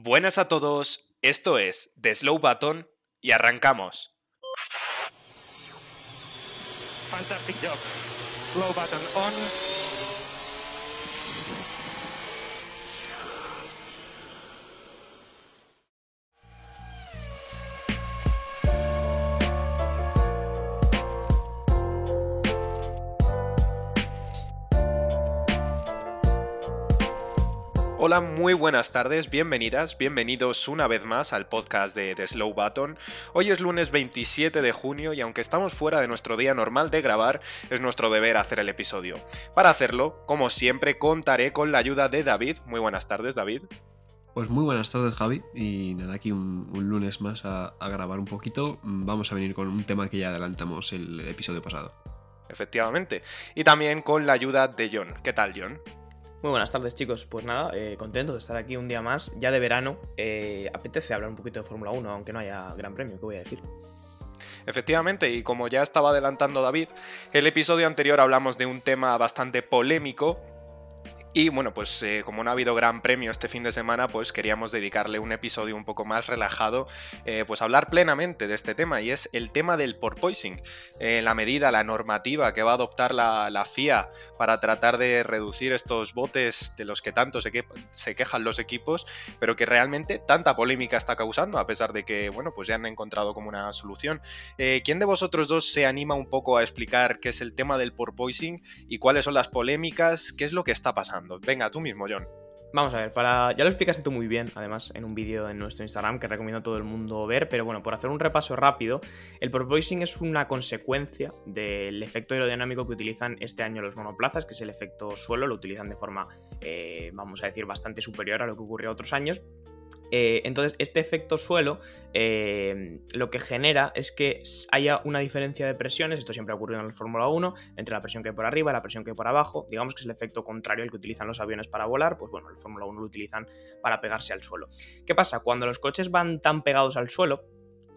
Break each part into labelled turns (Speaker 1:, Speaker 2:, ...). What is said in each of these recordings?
Speaker 1: Buenas a todos, esto es The Slow Button y arrancamos.
Speaker 2: Fantastic job. Slow button on.
Speaker 1: Hola, muy buenas tardes, bienvenidas, bienvenidos una vez más al podcast de The Slow Button. Hoy es lunes 27 de junio y aunque estamos fuera de nuestro día normal de grabar, es nuestro deber hacer el episodio. Para hacerlo, como siempre, contaré con la ayuda de David. Muy buenas tardes, David.
Speaker 3: Pues muy buenas tardes, Javi. Y nada, aquí un, un lunes más a, a grabar un poquito. Vamos a venir con un tema que ya adelantamos el episodio pasado.
Speaker 1: Efectivamente. Y también con la ayuda de John. ¿Qué tal, John?
Speaker 4: Muy buenas tardes chicos, pues nada, eh, contento de estar aquí un día más, ya de verano, eh, apetece hablar un poquito de Fórmula 1, aunque no haya gran premio, ¿qué voy a decir?
Speaker 1: Efectivamente, y como ya estaba adelantando David, el episodio anterior hablamos de un tema bastante polémico y bueno, pues eh, como no ha habido gran premio este fin de semana, pues queríamos dedicarle un episodio un poco más relajado, eh, pues hablar plenamente de este tema, y es el tema del porpoising, eh, la medida, la normativa que va a adoptar la, la, FIA para tratar de reducir estos botes de los que tanto se, que, se, quejan los equipos, pero que realmente tanta polémica está causando, a pesar de que, bueno, pues ya han encontrado como una solución. ¿Quién de vosotros dos se anima un poco a explicar qué es el tema del porpoising y cuáles son las polémicas, qué es lo que está pasando? Venga, tú mismo, John.
Speaker 4: Vamos a ver, para. Ya lo explicaste tú muy bien, además, en un vídeo en nuestro Instagram que recomiendo a todo el mundo ver. Pero bueno, por hacer un repaso rápido, el porpoising es una consecuencia del efecto aerodinámico que utilizan este año los monoplazas, que es el efecto suelo. Lo utilizan de forma, eh, vamos a decir, bastante superior a lo que ocurrió otros años. Eh, entonces, este efecto suelo eh, lo que genera es que haya una diferencia de presiones, esto siempre ha ocurrido en la Fórmula 1, entre la presión que hay por arriba y la presión que hay por abajo. Digamos que es el efecto contrario al que utilizan los aviones para volar, pues bueno, el Fórmula 1 lo utilizan para pegarse al suelo. ¿Qué pasa? Cuando los coches van tan pegados al suelo,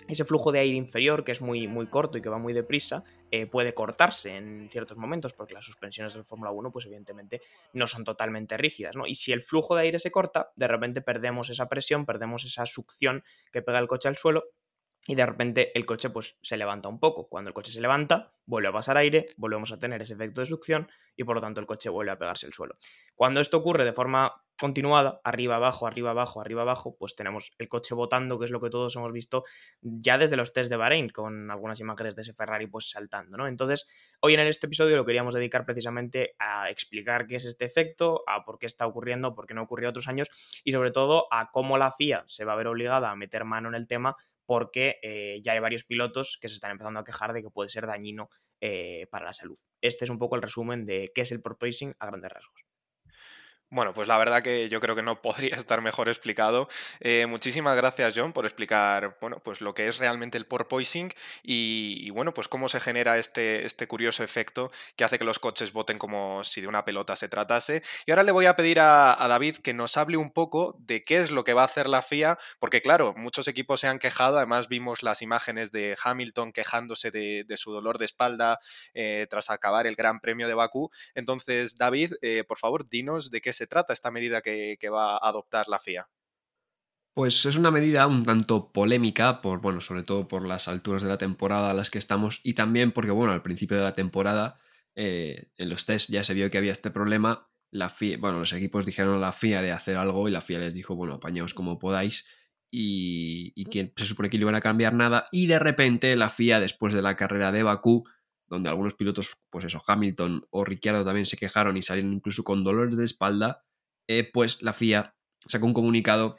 Speaker 4: ese flujo de aire inferior, que es muy, muy corto y que va muy deprisa, eh, puede cortarse en ciertos momentos, porque las suspensiones del Fórmula 1, pues evidentemente no son totalmente rígidas, ¿no? Y si el flujo de aire se corta, de repente perdemos esa presión, perdemos esa succión que pega el coche al suelo y de repente el coche pues se levanta un poco. Cuando el coche se levanta, vuelve a pasar aire, volvemos a tener ese efecto de succión y por lo tanto el coche vuelve a pegarse al suelo. Cuando esto ocurre de forma continuada, arriba, abajo, arriba, abajo, arriba, abajo, pues tenemos el coche botando, que es lo que todos hemos visto ya desde los test de Bahrein, con algunas imágenes de ese Ferrari pues saltando, ¿no? Entonces, hoy en este episodio lo queríamos dedicar precisamente a explicar qué es este efecto, a por qué está ocurriendo, por qué no ocurrió otros años y sobre todo a cómo la FIA se va a ver obligada a meter mano en el tema porque eh, ya hay varios pilotos que se están empezando a quejar de que puede ser dañino eh, para la salud. Este es un poco el resumen de qué es el porpoising a grandes rasgos.
Speaker 1: Bueno, pues la verdad que yo creo que no podría estar mejor explicado. Eh, muchísimas gracias, John, por explicar, bueno, pues lo que es realmente el porpoising y, y, bueno, pues cómo se genera este, este curioso efecto que hace que los coches voten como si de una pelota se tratase. Y ahora le voy a pedir a, a, David que nos hable un poco de qué es lo que va a hacer la FIA, porque claro, muchos equipos se han quejado, además vimos las imágenes de Hamilton quejándose de, de su dolor de espalda eh, tras acabar el Gran Premio de Bakú. Entonces, David, eh, por favor, dinos de qué se trata esta medida que, que, va a adoptar la FIA?
Speaker 3: Pues es una medida un tanto polémica, por, bueno, sobre todo por las alturas de la temporada a las que estamos y también porque, bueno, al principio de la temporada, eh, en los test ya se vio que había este problema. La FIA, bueno, los equipos dijeron a la FIA de hacer algo y la FIA les dijo, bueno, apañaos como podáis. Y, y que se supone que no iban a cambiar nada. Y de repente la FIA, después de la carrera de Bakú, donde algunos pilotos, pues eso, Hamilton o Ricciardo también se quejaron y salieron incluso con dolores de espalda, eh, pues la FIA sacó un comunicado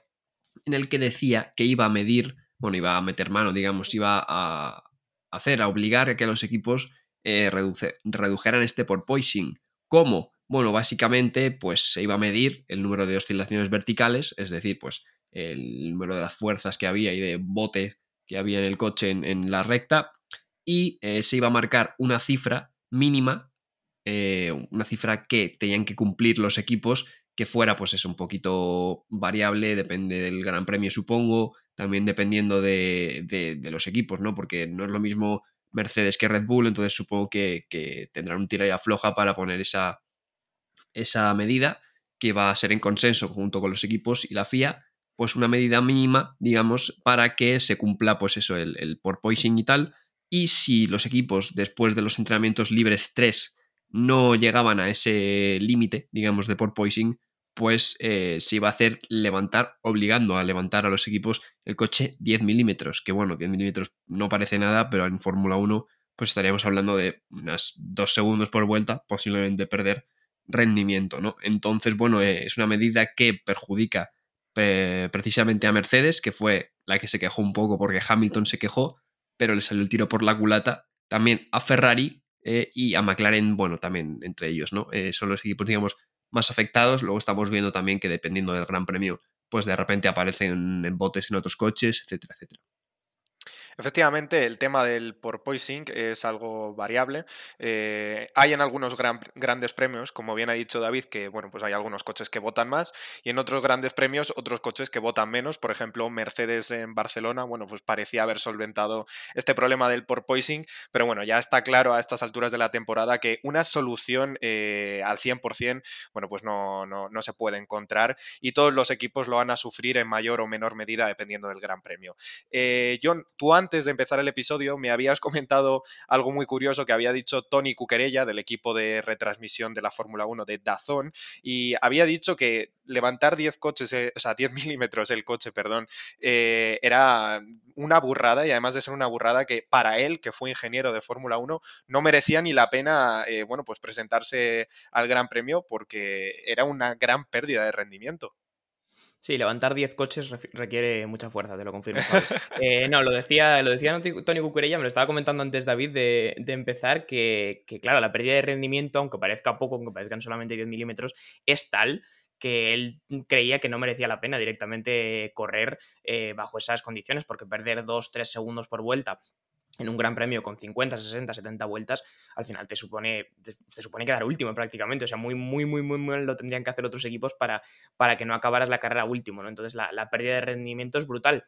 Speaker 3: en el que decía que iba a medir, bueno, iba a meter mano, digamos, iba a hacer, a obligar a que los equipos eh, redujeran este porpoising. ¿Cómo? Bueno, básicamente, pues se iba a medir el número de oscilaciones verticales, es decir, pues el número de las fuerzas que había y de bote que había en el coche en la recta, y eh, se iba a marcar una cifra mínima, eh, una cifra que tenían que cumplir los equipos, que fuera pues es un poquito variable, depende del Gran Premio supongo, también dependiendo de, de, los equipos, ¿no? Porque no es lo mismo Mercedes que Red Bull, entonces supongo que, que tendrán un tira y afloja para poner esa, esa medida que va a ser en consenso junto con los equipos y la FIA, pues una medida mínima, digamos, para que se cumpla, pues eso, el, el porpoising y tal. Y si los equipos, después de los entrenamientos libres 3, no llegaban a ese límite, digamos, de porpoising, pues eh, se iba a hacer levantar, obligando a levantar a los equipos el coche 10 milímetros, que bueno, 10 milímetros no parece nada, pero en Fórmula 1 pues estaríamos hablando de unas dos segundos por vuelta, posiblemente perder rendimiento, ¿no? Entonces, bueno, eh, es una medida que perjudica precisamente a Mercedes, que fue la que se quejó un poco porque Hamilton se quejó, pero le salió el tiro por la culata. También a Ferrari eh, y a McLaren, bueno, también entre ellos, ¿no? son los equipos, digamos, más afectados. Luego estamos viendo también que dependiendo del Gran Premio, pues de repente aparecen en botes en otros coches, etcétera, etcétera.
Speaker 1: Efectivamente, el tema del porpoising es algo variable. Eh, hay en algunos grandes premios, como bien ha dicho David, que bueno, pues hay algunos coches que votan más y en otros grandes premios otros coches que votan menos. Por ejemplo, Mercedes en Barcelona, bueno, pues parecía haber solventado este problema del porpoising, pero bueno, ya está claro a estas alturas de la temporada que una solución eh, al 100%, bueno, pues no, no, no se puede encontrar y todos los equipos lo van a sufrir en mayor o menor medida dependiendo del Gran Premio. Eh, John, tú antes de empezar el episodio me habías comentado algo muy curioso que había dicho Tony Cuquerella del equipo de retransmisión de la Fórmula 1 de Dazón y había dicho que levantar 10 coches, eh, o sea, 10 milímetros el coche, perdón, eh, era una burrada y además de ser una burrada que para él, que fue ingeniero de Fórmula 1, no merecía ni la pena, eh, bueno, pues presentarse al Gran Premio porque era una gran pérdida de rendimiento.
Speaker 4: Sí, levantar 10 coches requiere mucha fuerza, te lo confirmo. Eh, no, lo decía, lo decía Tony Cucurella, me lo estaba comentando antes David de, empezar, que, claro, la pérdida de rendimiento, aunque parezca poco, aunque parezcan solamente 10 milímetros, es tal que él creía que no merecía la pena directamente correr eh, bajo esas condiciones, porque perder 2-3 segundos por vuelta en un gran premio con 50, 60, 70 vueltas, al final te supone, te, supone quedar último prácticamente. O sea, muy, muy, muy, muy mal lo tendrían que hacer otros equipos para, para que no acabaras la carrera último, ¿no? Entonces la, la pérdida de rendimiento es brutal.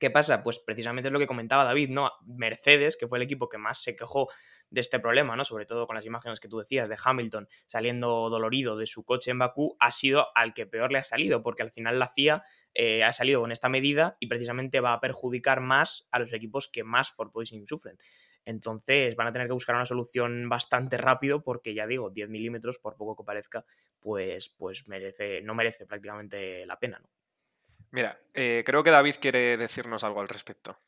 Speaker 4: ¿Qué pasa? Pues precisamente es lo que comentaba David, ¿no? Mercedes, que fue el equipo que más se quejó de este problema, ¿no? Sobre todo con las imágenes que tú decías de Hamilton saliendo dolorido de su coche en Bakú, ha sido al que peor le ha salido, porque al final la FIA eh, ha salido con esta medida y precisamente va a perjudicar más a los equipos que más por poising sufren. Entonces van a tener que buscar una solución bastante rápido porque ya digo, 10 milímetros, por poco que parezca, pues, pues merece, no merece prácticamente la pena, ¿no?
Speaker 1: Mira, eh, creo que David quiere decirnos algo al respecto.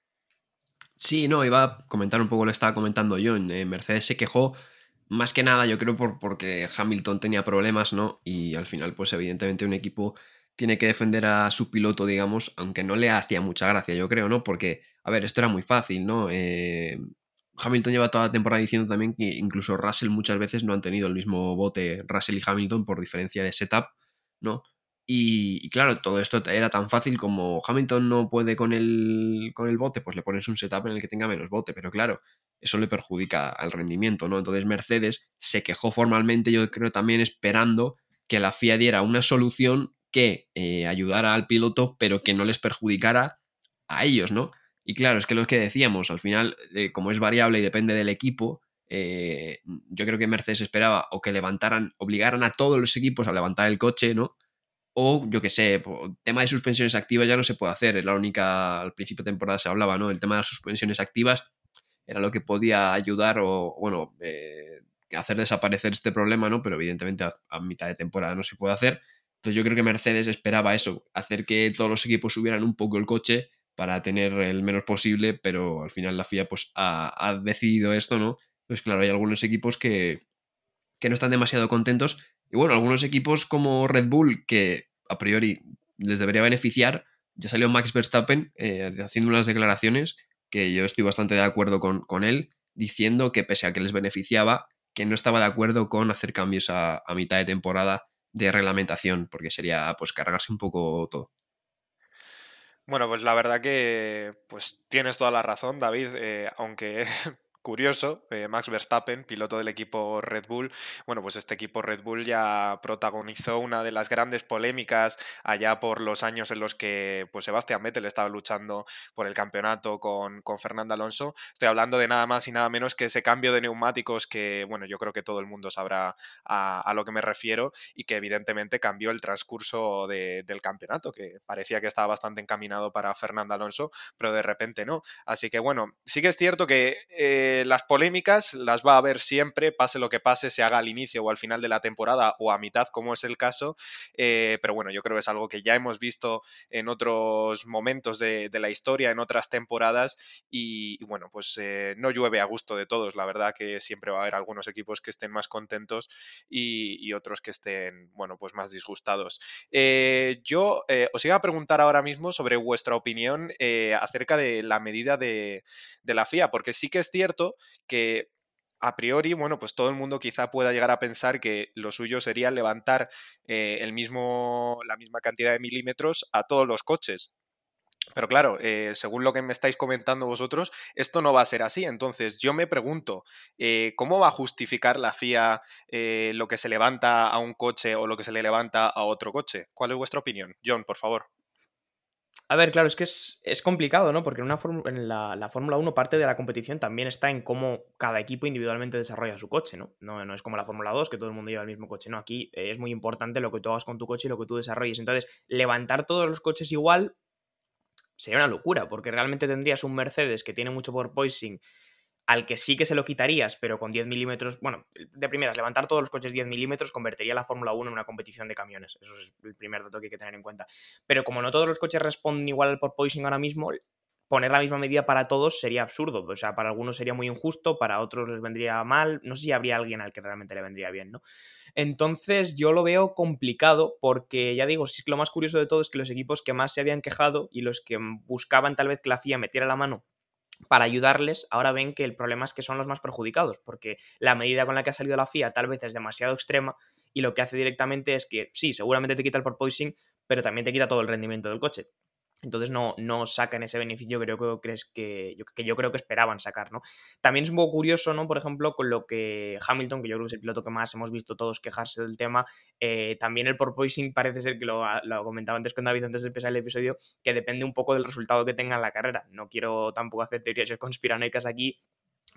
Speaker 3: Sí, no, iba a comentar un poco, lo estaba comentando yo. Eh, Mercedes se quejó más que nada, yo creo, por, porque Hamilton tenía problemas, ¿no? Y al final, pues evidentemente un equipo tiene que defender a su piloto, digamos, aunque no le hacía mucha gracia, yo creo, ¿no? Porque, a ver, esto era muy fácil, ¿no? Eh, Hamilton lleva toda la temporada diciendo también que incluso Russell muchas veces no han tenido el mismo bote, Russell y Hamilton, por diferencia de setup, ¿no? Y, claro, todo esto era tan fácil como Hamilton no puede con el, con el bote, pues le pones un setup en el que tenga menos bote, pero claro, eso le perjudica al rendimiento, ¿no? Entonces Mercedes se quejó formalmente, yo creo también esperando que la FIA diera una solución que eh, ayudara al piloto, pero que no les perjudicara a ellos, ¿no? Y claro, es que lo que decíamos, al final, eh, como es variable y depende del equipo, eh, yo creo que Mercedes esperaba o que levantaran, obligaran a todos los equipos a levantar el coche, ¿no? O, yo qué sé, tema de suspensiones activas ya no se puede hacer. Es la única, al principio de temporada se hablaba, ¿no? El tema de las suspensiones activas era lo que podía ayudar o, bueno, eh, hacer desaparecer este problema, ¿no? Pero evidentemente a, mitad de temporada no se puede hacer. Entonces yo creo que Mercedes esperaba eso, hacer que todos los equipos subieran un poco el coche para tener el menos posible, pero al final la FIA pues ha, ha decidido esto, ¿no? Pues claro, hay algunos equipos que, que no están demasiado contentos y bueno, algunos equipos como Red Bull, que a priori les debería beneficiar, ya salió Max Verstappen eh, haciendo unas declaraciones que yo estoy bastante de acuerdo con, él, diciendo que pese a que les beneficiaba, que no estaba de acuerdo con hacer cambios a, mitad de temporada de reglamentación, porque sería pues cargarse un poco todo.
Speaker 1: Bueno, pues la verdad que pues tienes toda la razón, David, eh, aunque curioso, eh, Max Verstappen, piloto del equipo Red Bull, bueno, pues este equipo Red Bull ya protagonizó una de las grandes polémicas allá por los años en los que pues Sebastián Vettel estaba luchando por el campeonato con, con Fernando Alonso. Estoy hablando de nada más y nada menos que ese cambio de neumáticos que, bueno, yo creo que todo el mundo sabrá a, lo que me refiero y que evidentemente cambió el transcurso del campeonato, que parecía que estaba bastante encaminado para Fernando Alonso, pero de repente no. Así que bueno, sí que es cierto que... Eh, las polémicas las va a haber siempre, pase lo que pase, se haga al inicio o al final de la temporada o a mitad, como es el caso. Eh, pero bueno, yo creo que es algo que ya hemos visto en otros momentos de, la historia, en otras temporadas. Y, bueno, pues eh, no llueve a gusto de todos. La verdad que siempre va a haber algunos equipos que estén más contentos y, otros que estén, bueno, pues más disgustados. Eh, yo os iba a preguntar ahora mismo sobre vuestra opinión acerca de la medida de la FIA, porque sí que es cierto que a priori, bueno, pues todo el mundo quizá pueda llegar a pensar que lo suyo sería levantar eh, el mismo, la misma cantidad de milímetros a todos los coches. Pero claro, eh, según lo que me estáis comentando vosotros, esto no va a ser así. Entonces, yo me pregunto, eh, ¿cómo va a justificar la FIA lo que se levanta a un coche o lo que se le levanta a otro coche? ¿Cuál es vuestra opinión? John, por favor.
Speaker 4: A ver, claro, es que es, complicado, ¿no? Porque en, una en la, Fórmula 1 parte de la competición también está en cómo cada equipo individualmente desarrolla su coche, ¿no? No, no es como la Fórmula 2, que todo el mundo lleva el mismo coche, ¿no? Aquí eh, es muy importante lo que tú hagas con tu coche y lo que tú desarrolles. Entonces, levantar todos los coches igual sería una locura, porque realmente tendrías un Mercedes que tiene mucho porpoising al que sí que se lo quitarías, pero con 10 milímetros, bueno, de primeras, levantar todos los coches 10 milímetros convertiría la Fórmula 1 en una competición de camiones. Eso es el primer dato que hay que tener en cuenta. Pero como no todos los coches responden igual al porpoising ahora mismo, poner la misma medida para todos sería absurdo. O sea, para algunos sería muy injusto, para otros les vendría mal. No sé si habría alguien al que realmente le vendría bien, ¿no? Entonces yo lo veo complicado porque, ya digo, lo más curioso de todo es que los equipos que más se habían quejado y los que buscaban tal vez que la FIA metiera la mano para ayudarles, ahora ven que el problema es que son los más perjudicados, porque la medida con la que ha salido la FIA tal vez es demasiado extrema y lo que hace directamente es que sí, seguramente te quita el porpoising, pero también te quita todo el rendimiento del coche. Entonces no, no sacan ese beneficio creo que, que, yo, que yo creo que esperaban sacar, ¿no? También es un poco curioso, ¿no? Por ejemplo, con lo que Hamilton, que yo creo que es el piloto que más hemos visto todos quejarse del tema, eh, también el porpoising parece ser que lo, lo, comentaba antes con David antes de empezar el episodio, que depende un poco del resultado que tenga en la carrera. No quiero tampoco hacer teorías conspiranoicas aquí,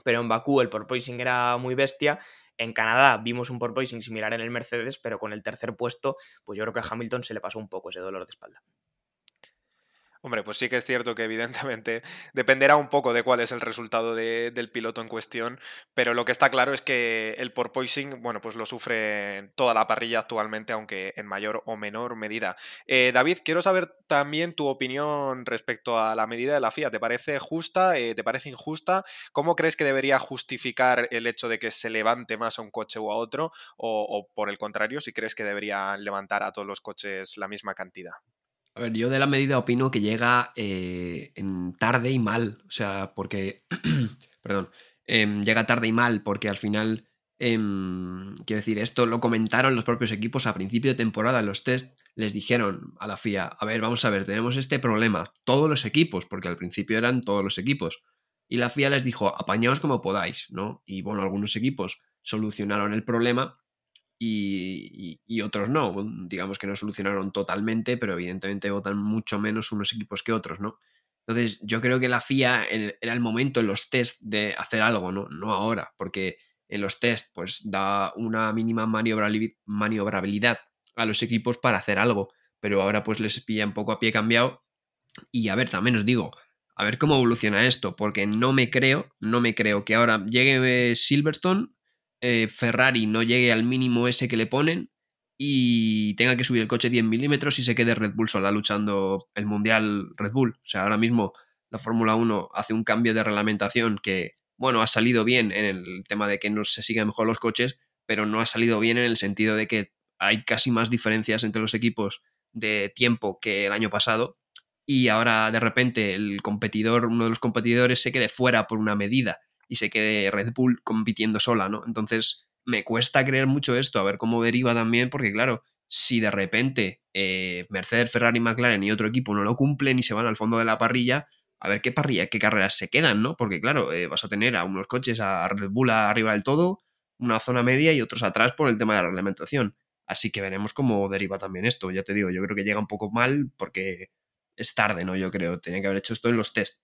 Speaker 4: pero en Bakú el porpoising era muy bestia. En Canadá vimos un porpoising similar en el Mercedes, pero con el tercer puesto, pues yo creo que a Hamilton se le pasó un poco ese dolor de espalda.
Speaker 1: Hombre, pues sí que es cierto que evidentemente dependerá un poco de cuál es el resultado del piloto en cuestión, pero lo que está claro es que el porpoising, bueno, pues lo sufre toda la parrilla actualmente, aunque en mayor o menor medida. Eh, David, quiero saber también tu opinión respecto a la medida de la FIA. ¿Te parece justa? Eh, ¿Te parece injusta? ¿Cómo crees que debería justificar el hecho de que se levante más a un coche o a otro? O, o por el contrario, si crees que debería levantar a todos los coches la misma cantidad.
Speaker 3: A ver, yo de la medida opino que llega eh, tarde y mal. O sea, porque. perdón. Em, llega tarde y mal, porque al final. Em, quiero decir, esto lo comentaron los propios equipos a principio de temporada en los test. Les dijeron a la FIA: A ver, vamos a ver, tenemos este problema. Todos los equipos, porque al principio eran todos los equipos. Y la FIA les dijo: apañaos como podáis, ¿no? Y bueno, algunos equipos solucionaron el problema y, otros no. Digamos que no solucionaron totalmente, pero evidentemente votan mucho menos unos equipos que otros, ¿no? Entonces, yo creo que la FIA era el momento en los test de hacer algo, ¿no? No ahora, porque en los test pues da una mínima maniobrabilidad a los equipos para hacer algo, pero ahora pues les pilla un poco a pie cambiado. Y a ver, también os digo, a ver cómo evoluciona esto, porque no me creo, no me creo que ahora llegue Silverstone eh, Ferrari no llegue al mínimo ese que le ponen y tenga que subir el coche 10 milímetros y se quede Red Bull sola luchando el Mundial Red Bull. O sea, ahora mismo la Fórmula 1 hace un cambio de reglamentación que, bueno, ha salido bien en el tema de que no se sigan mejor los coches, pero no ha salido bien en el sentido de que hay casi más diferencias entre los equipos de tiempo que el año pasado y ahora de repente el competidor, uno de los competidores se quede fuera por una medida y se quede Red Bull compitiendo sola, ¿no? Entonces, me cuesta creer mucho esto, a ver cómo deriva también, porque claro, si de repente eh, Mercedes, Ferrari, McLaren y otro equipo no lo cumplen y se van al fondo de la parrilla, a ver qué parrilla, qué carreras se quedan, ¿no? Porque claro, eh, vas a tener a unos coches a Red Bull arriba del todo, una zona media y otros atrás por el tema de la reglamentación. Así que veremos cómo deriva también esto. Ya te digo, yo creo que llega un poco mal porque es tarde, ¿no? Yo creo, tenía que haber hecho esto en los test.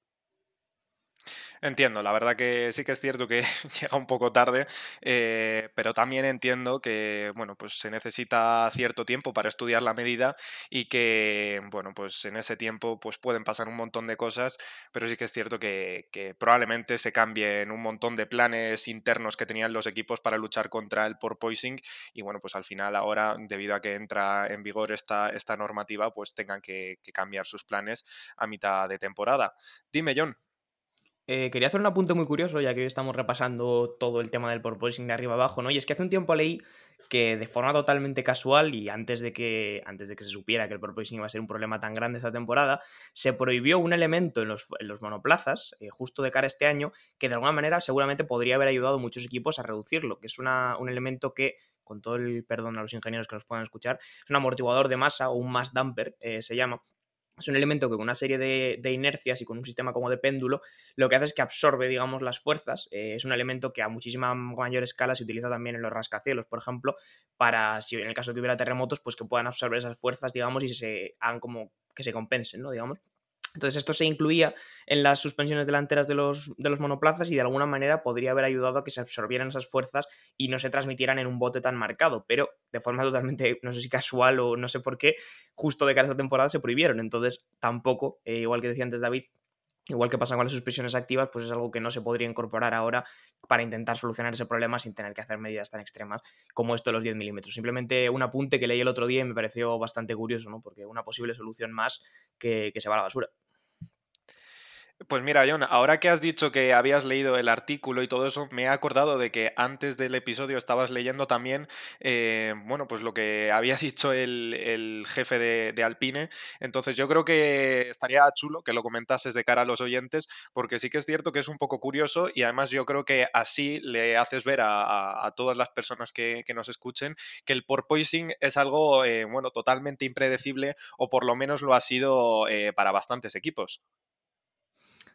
Speaker 1: Entiendo, la verdad que sí que es cierto que llega un poco tarde, eh, pero también entiendo que, bueno, pues se necesita cierto tiempo para estudiar la medida y que, bueno, pues en ese tiempo pues pueden pasar un montón de cosas, pero sí que es cierto que, probablemente se cambien un montón de planes internos que tenían los equipos para luchar contra el porpoising y, bueno, pues al final ahora, debido a que entra en vigor esta, esta normativa, pues tengan que cambiar sus planes a mitad de temporada. Dime, John.
Speaker 4: Eh, quería hacer un apunte muy curioso, ya que hoy estamos repasando todo el tema del porpoising de arriba abajo, ¿no? Y es que hace un tiempo leí que de forma totalmente casual y antes de que, antes de que se supiera que el porpoising iba a ser un problema tan grande esta temporada, se prohibió un elemento en los, monoplazas, eh, justo de cara a este año, que de alguna manera seguramente podría haber ayudado a muchos equipos a reducirlo, que es una, un elemento que, con todo el perdón a los ingenieros que nos puedan escuchar, es un amortiguador de masa o un mass damper, eh, se llama, es un elemento que con una serie de, inercias y con un sistema como de péndulo, lo que hace es que absorbe, digamos, las fuerzas. Eh, es un elemento que a muchísima mayor escala se utiliza también en los rascacielos, por ejemplo, para, si en el caso de que hubiera terremotos, pues que puedan absorber esas fuerzas, digamos, y se hagan como que se compensen, ¿no? Digamos. Entonces esto se incluía en las suspensiones delanteras de los, de los, monoplazas y de alguna manera podría haber ayudado a que se absorbieran esas fuerzas y no se transmitieran en un bote tan marcado, pero de forma totalmente, no sé si casual o no sé por qué, justo de cara a esta temporada se prohibieron. Entonces tampoco, eh, igual que decía antes David, igual que pasa con las suspensiones activas, pues es algo que no se podría incorporar ahora para intentar solucionar ese problema sin tener que hacer medidas tan extremas como esto de los 10 milímetros. Simplemente un apunte que leí el otro día y me pareció bastante curioso, ¿no? Porque una posible solución más que, que se va a la basura.
Speaker 1: Pues mira, John, ahora que has dicho que habías leído el artículo y todo eso, me he acordado de que antes del episodio estabas leyendo también, eh, bueno, pues lo que había dicho el, jefe de, Alpine. Entonces yo creo que estaría chulo que lo comentases de cara a los oyentes, porque sí que es cierto que es un poco curioso y además yo creo que así le haces ver a, todas las personas que, nos escuchen que el porpoising es algo, eh, bueno, totalmente impredecible o por lo menos lo ha sido eh, para bastantes equipos.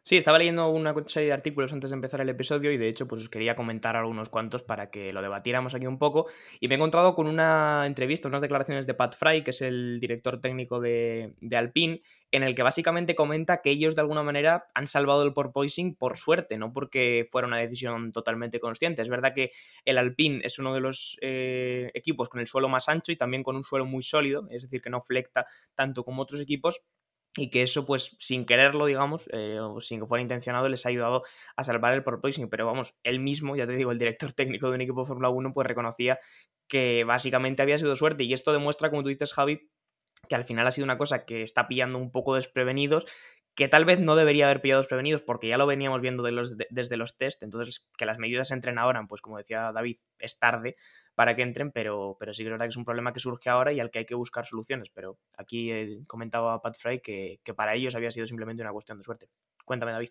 Speaker 4: Sí, estaba leyendo una serie de artículos antes de empezar el episodio y de hecho pues os quería comentar algunos cuantos para que lo debatiéramos aquí un poco y me he encontrado con una entrevista, unas declaraciones de Pat Fry, que es el director técnico de, Alpine, en el que básicamente comenta que ellos de alguna manera han salvado el porpoising por suerte, no porque fuera una decisión totalmente consciente. Es verdad que el Alpine es uno de los eh, equipos con el suelo más ancho y también con un suelo muy sólido, es decir, que no flecta tanto como otros equipos, y que eso, pues, sin quererlo, digamos, eh, o sin que fuera intencionado, les ha ayudado a salvar el porpoising. Pero vamos, él mismo, ya te digo, el director técnico de un equipo de Fórmula 1, pues reconocía que básicamente había sido suerte. Y esto demuestra, como tú dices, Javi, que al final ha sido una cosa que está pillando un poco desprevenidos, que tal vez no debería haber pillado desprevenidos porque ya lo veníamos viendo desde los test, entonces que las medidas entren ahora, pues como decía David, es tarde, para que entren, pero, pero sí que es verdad que es un problema que surge ahora y al que hay que buscar soluciones. Pero aquí comentaba Pat Fry que, que para ellos había sido simplemente una cuestión de suerte. Cuéntame, David.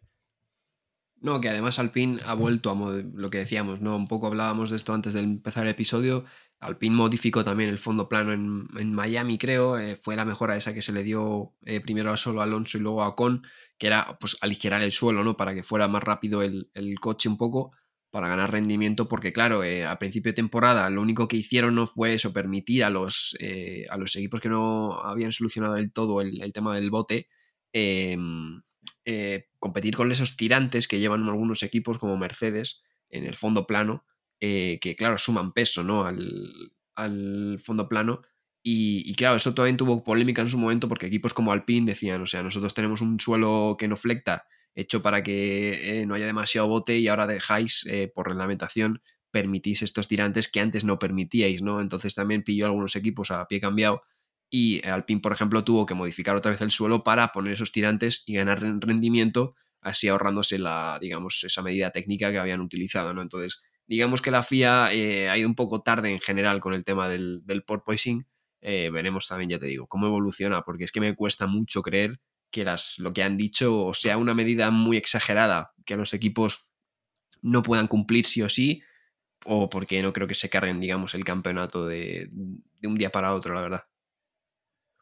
Speaker 3: No, que además Alpine ha vuelto a lo que decíamos, ¿no? Un poco hablábamos de esto antes de empezar el episodio. Alpine modificó también el fondo plano en, en Miami, creo. Eh, fue la mejora esa que se le dio eh, primero a solo Alonso y luego a Con, que era pues aligerar el suelo, ¿no? Para que fuera más rápido el, el coche un poco para ganar rendimiento, porque claro, eh, a principio de temporada lo único que hicieron no fue eso, permitir a los, eh, a los equipos que no habían solucionado del todo el, tema del bote, em, eh, competir con esos tirantes que llevan algunos equipos como Mercedes en el fondo plano, que claro, suman peso ¿no? al, fondo plano. Y, claro, eso también tuvo polémica en su momento porque equipos como Alpine decían, o sea, nosotros tenemos un suelo que no flecta hecho para que eh, no haya demasiado bote y ahora dejáis, eh, por reglamentación, permitís estos tirantes que antes no permitíais, ¿no? Entonces también pilló algunos equipos a pie cambiado y Alpine, por ejemplo, tuvo que modificar otra vez el suelo para poner esos tirantes y ganar rendimiento, así ahorrándose la, digamos, esa medida técnica que habían utilizado, ¿no? Entonces, digamos que la FIA eh, ha ido un poco tarde en general con el tema del, del porpoising. veremos también, ya te digo, cómo evoluciona, porque es que me cuesta mucho creer que las, lo que han dicho sea una medida muy exagerada, que los equipos no puedan cumplir sí o sí, o porque no creo que se carguen, digamos, el campeonato de, un día para otro, la verdad.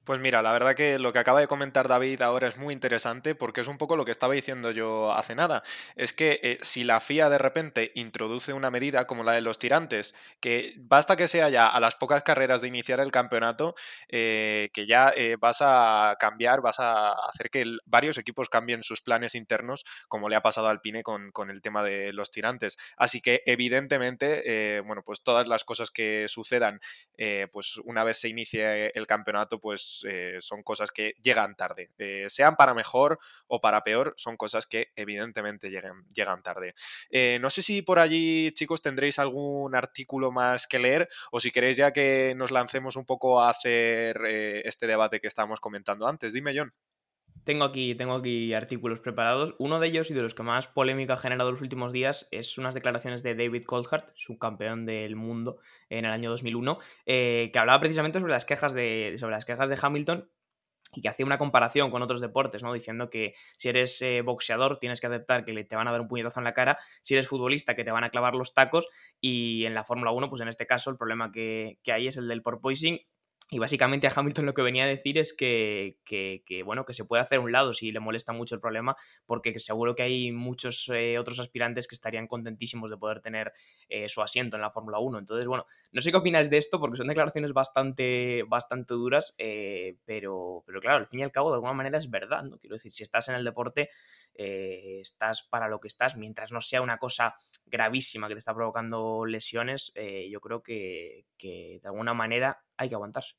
Speaker 1: Pues mira, la verdad que lo que acaba de comentar David ahora es muy interesante porque es un poco lo que estaba diciendo yo hace nada. Es que eh, si la FIA de repente introduce una medida como la de los tirantes, que basta que sea ya a las pocas carreras de iniciar el campeonato, eh, que ya eh, vas a cambiar, vas a hacer que varios equipos cambien sus planes internos, como le ha pasado al Pine con, con el tema de los tirantes. Así que evidentemente, bueno, pues todas las cosas que sucedan, pues una vez se inicie el campeonato, pues eh, son cosas que llegan tarde. Eh, sean para mejor o para peor, son cosas que evidentemente llegan, llegan tarde. Eh, no sé si por allí, chicos, tendréis algún artículo más que leer o si queréis ya que nos lancemos un poco a hacer este debate que estábamos comentando antes. Dime, John.
Speaker 4: Tengo aquí, tengo aquí artículos preparados. Uno de ellos y de los que más polémica ha generado los últimos días es unas declaraciones de David Coulthard, subcampeón del mundo en el año 2001, eh, que hablaba precisamente sobre las, quejas de, sobre las quejas de Hamilton y que hacía una comparación con otros deportes, ¿no? Diciendo que si eres eh, boxeador tienes que aceptar que te van a dar un puñetazo en la cara, si eres futbolista que te van a clavar los tacos y en la Fórmula 1, pues en este caso el problema que, que hay es el del porpoising y básicamente a Hamilton lo que venía a decir es que, bueno, que se puede hacer un lado si le molesta mucho el problema, porque seguro que hay muchos eh, otros aspirantes que estarían contentísimos de poder tener eh, su asiento en la Fórmula 1. Entonces, bueno, no sé qué opinas de esto, porque son declaraciones bastante, bastante duras, eh, pero, pero claro, al fin y al cabo, de alguna manera es verdad, ¿no? Quiero decir, si estás en el deporte, estás para lo que estás, mientras no sea una cosa gravísima que te está provocando lesiones, yo creo que, que de alguna manera hay que aguantarse.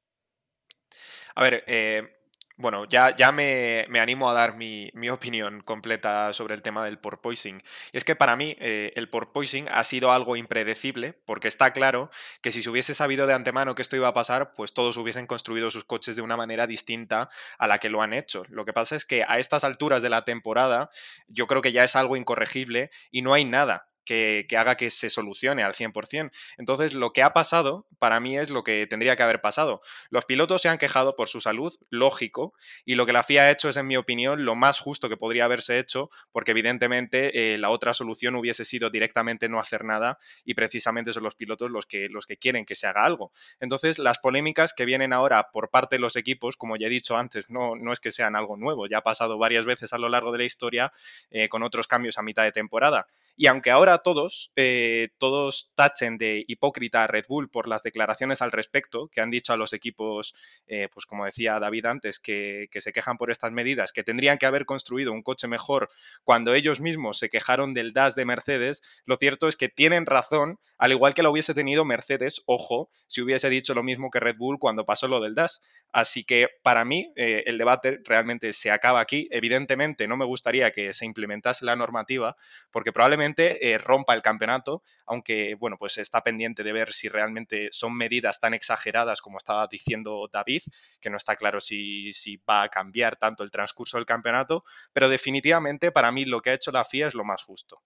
Speaker 1: A ver, eh, bueno, ya, ya me, animo a dar mi, opinión completa sobre el tema del porpoising. Y es que para mí eh, el porpoising ha sido algo impredecible, porque está claro que si se hubiese sabido de antemano que esto iba a pasar, pues todos hubiesen construido sus coches de una manera distinta a la que lo han hecho. Lo que pasa es que a estas alturas de la temporada yo creo que ya es algo incorregible y no hay nada que, haga que se solucione al 100%. Entonces, lo que ha pasado, para mí, es lo que tendría que haber pasado. Los pilotos se han quejado por su salud, lógico, y lo que la FIA ha hecho es, en mi opinión, lo más justo que podría haberse hecho, porque evidentemente eh, la otra solución hubiese sido directamente no hacer nada, y precisamente son los pilotos los que, los que quieren que se haga algo. Entonces, las polémicas que vienen ahora por parte de los equipos, como ya he dicho antes, no, no es que sean algo nuevo, ya ha pasado varias veces a lo largo de la historia eh, con otros cambios a mitad de temporada. Y aunque ahora todos, eh, todos tachen de hipócrita a Red Bull por las declaraciones al respecto que han dicho a los equipos, eh, pues como decía David antes, que, se quejan por estas medidas, que tendrían que haber construido un coche mejor cuando ellos mismos se quejaron del DAS de Mercedes, lo cierto es que tienen razón, al igual que lo hubiese tenido Mercedes, ojo, si hubiese dicho lo mismo que Red Bull cuando pasó lo del DAS. Así que para mí eh, el debate realmente se acaba aquí. Evidentemente no me gustaría que se implementase la normativa porque probablemente rompa el campeonato, aunque bueno, pues está pendiente de ver si realmente son medidas tan exageradas como estaba diciendo David, que no está claro si, si va a cambiar tanto el transcurso del campeonato, pero definitivamente para mí lo que ha hecho la FIA es lo más justo.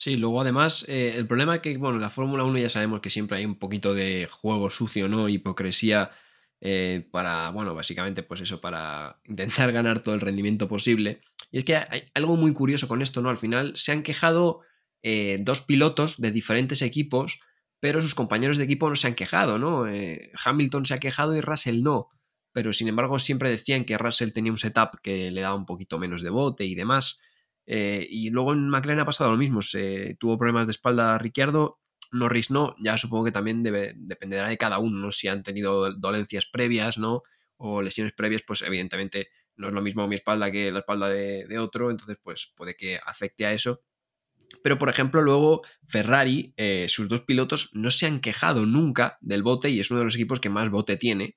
Speaker 3: Sí, luego además, eh, el problema es que, bueno, en la Fórmula 1 ya sabemos que siempre hay un poquito de juego sucio, ¿no? Hipocresía eh, para, bueno, básicamente, pues eso, para intentar ganar todo el rendimiento posible. Y es que hay algo muy curioso con esto, ¿no? Al final se han quejado eh, dos pilotos de diferentes equipos, pero sus compañeros de equipo no se han quejado, ¿no? Eh, Hamilton se ha quejado y Russell no. Pero sin embargo siempre decían que Russell tenía un setup que le daba un poquito menos de bote y demás. Y luego en McLaren ha pasado lo mismo. Se tuvo problemas de espalda Ricciardo Norris no, ya supongo que también debe, dependerá de cada uno, ¿no? Si han tenido dolencias previas, ¿no? O lesiones previas, pues evidentemente no es lo mismo mi espalda que la espalda de, otro, entonces pues puede que afecte a eso. Pero por ejemplo, luego Ferrari, eh, sus dos pilotos no se han quejado nunca del bote y es uno de los equipos que más bote tiene.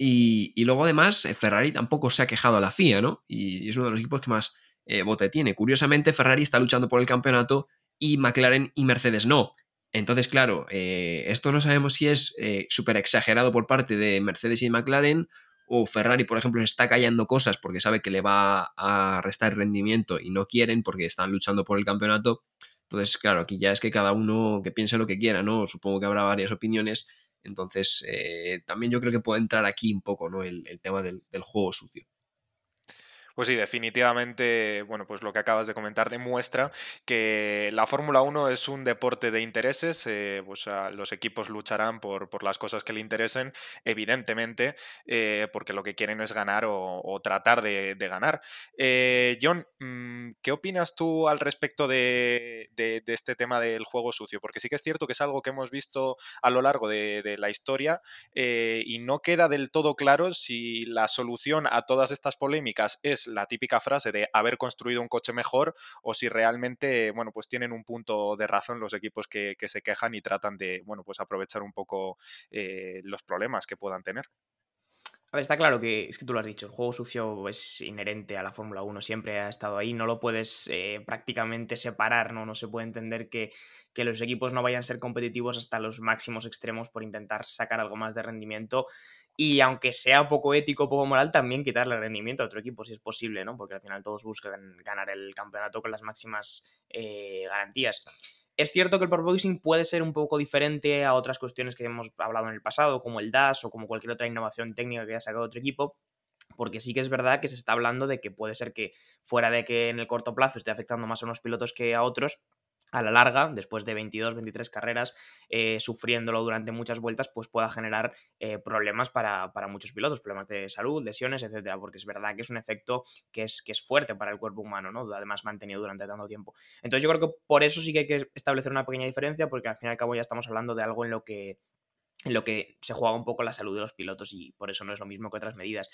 Speaker 3: Y, luego además eh, Ferrari tampoco se ha quejado a la FIA, ¿no? Y es uno de los equipos que más eh, bote tiene. Curiosamente, Ferrari está luchando por el campeonato y McLaren y Mercedes no. Entonces, claro, eh, esto no sabemos si es eh, súper exagerado por parte de Mercedes y McLaren o Ferrari, por ejemplo, está callando cosas porque sabe que le va a restar rendimiento y no quieren porque están luchando por el campeonato. Entonces, claro, aquí ya es que cada uno que piense lo que quiera, ¿no? Supongo que habrá varias opiniones. Entonces, eh, también yo creo que puede entrar aquí un poco, ¿no? El, tema del juego sucio.
Speaker 1: Pues sí, definitivamente, bueno, pues lo que acabas de comentar demuestra que la Fórmula 1 es un deporte de intereses, eh, pues los equipos lucharán por, por, las cosas que le interesen, evidentemente, eh, porque lo que quieren es ganar o, tratar de, ganar. Eh, John, mm, ¿qué opinas tú al respecto de, de, este tema del juego sucio? Porque sí que es cierto que es algo que hemos visto a lo largo de, la historia y no queda del todo claro si la solución a todas estas polémicas es la típica frase de haber construido un coche mejor o si realmente, bueno, pues tienen un punto de razón los equipos que, se quejan y tratan de, bueno, pues aprovechar un poco eh, los problemas que puedan tener.
Speaker 4: A ver, está claro que, es que tú lo has dicho, el juego sucio es inherente a la Fórmula 1, siempre ha estado ahí, no lo puedes eh, prácticamente separar, ¿no? No se puede entender que, que, los equipos no vayan a ser competitivos hasta los máximos extremos por intentar sacar algo más de rendimiento y aunque sea poco ético, poco moral, también quitarle rendimiento a otro equipo si es posible, ¿no? Porque al final todos buscan ganar el campeonato con las máximas eh, garantías. Es cierto que el porpoising puede ser un poco diferente a otras cuestiones que hemos hablado en el pasado, como el DAS o como cualquier otra innovación técnica que haya sacado otro equipo, porque sí que es verdad que se está hablando de que puede ser que fuera de que en el corto plazo esté afectando más a unos pilotos que a otros, a la larga, después de 22, 23 carreras, eh, sufriéndolo durante muchas vueltas, pues pueda generar eh, problemas para, muchos pilotos, problemas de salud, lesiones, etcétera, porque es verdad que es un efecto que es, que es fuerte para el cuerpo humano, ¿no? Además, mantenido durante tanto tiempo. Entonces, yo creo que por eso sí que hay que establecer una pequeña diferencia, porque al fin y al cabo ya estamos hablando de algo en lo que en lo que se juega un poco la salud de los pilotos y por eso no es lo mismo que otras medidas.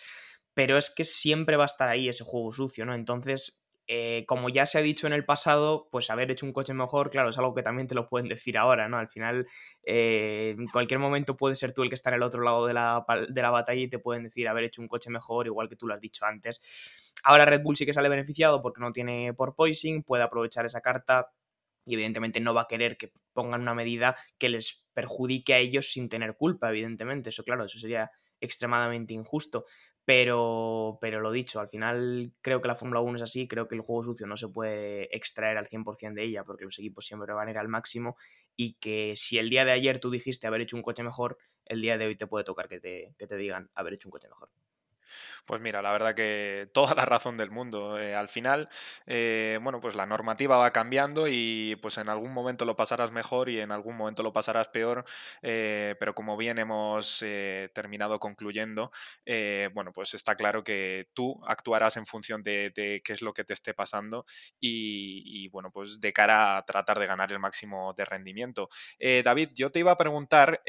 Speaker 4: Pero es que siempre va a estar ahí ese juego sucio, ¿no? Entonces, eh, como ya se ha dicho en el pasado, pues haber hecho un coche mejor, claro, es algo que también te lo pueden decir ahora, ¿no? Al final, eh, en cualquier momento puede ser tú el que está en el otro lado de la, de la, batalla y te pueden decir haber hecho un coche mejor, igual que tú lo has dicho antes. Ahora Red Bull sí que sale beneficiado porque no tiene por poising, puede aprovechar esa carta y evidentemente no va a querer que pongan una medida que les perjudique a ellos sin tener culpa, evidentemente. Eso, claro, eso sería extremadamente injusto. Pero, pero lo dicho, al final creo que la Fórmula 1 es así, creo que el juego sucio no se puede extraer al 100% de ella porque los equipos siempre van a ir al máximo y que si el día de ayer tú dijiste haber hecho un coche mejor, el día de hoy te puede tocar que te, que te digan haber hecho un coche mejor.
Speaker 1: Pues mira, la verdad que toda la razón del mundo. Eh, al final, eh, bueno, pues la normativa va cambiando y pues en algún momento lo pasarás mejor y en algún momento lo pasarás peor, eh, pero como bien hemos terminado concluyendo, bueno, pues está claro que tú actuarás en función de, qué es lo que te esté pasando y, bueno, pues de cara a tratar de ganar el máximo de rendimiento. David, yo te iba a preguntar,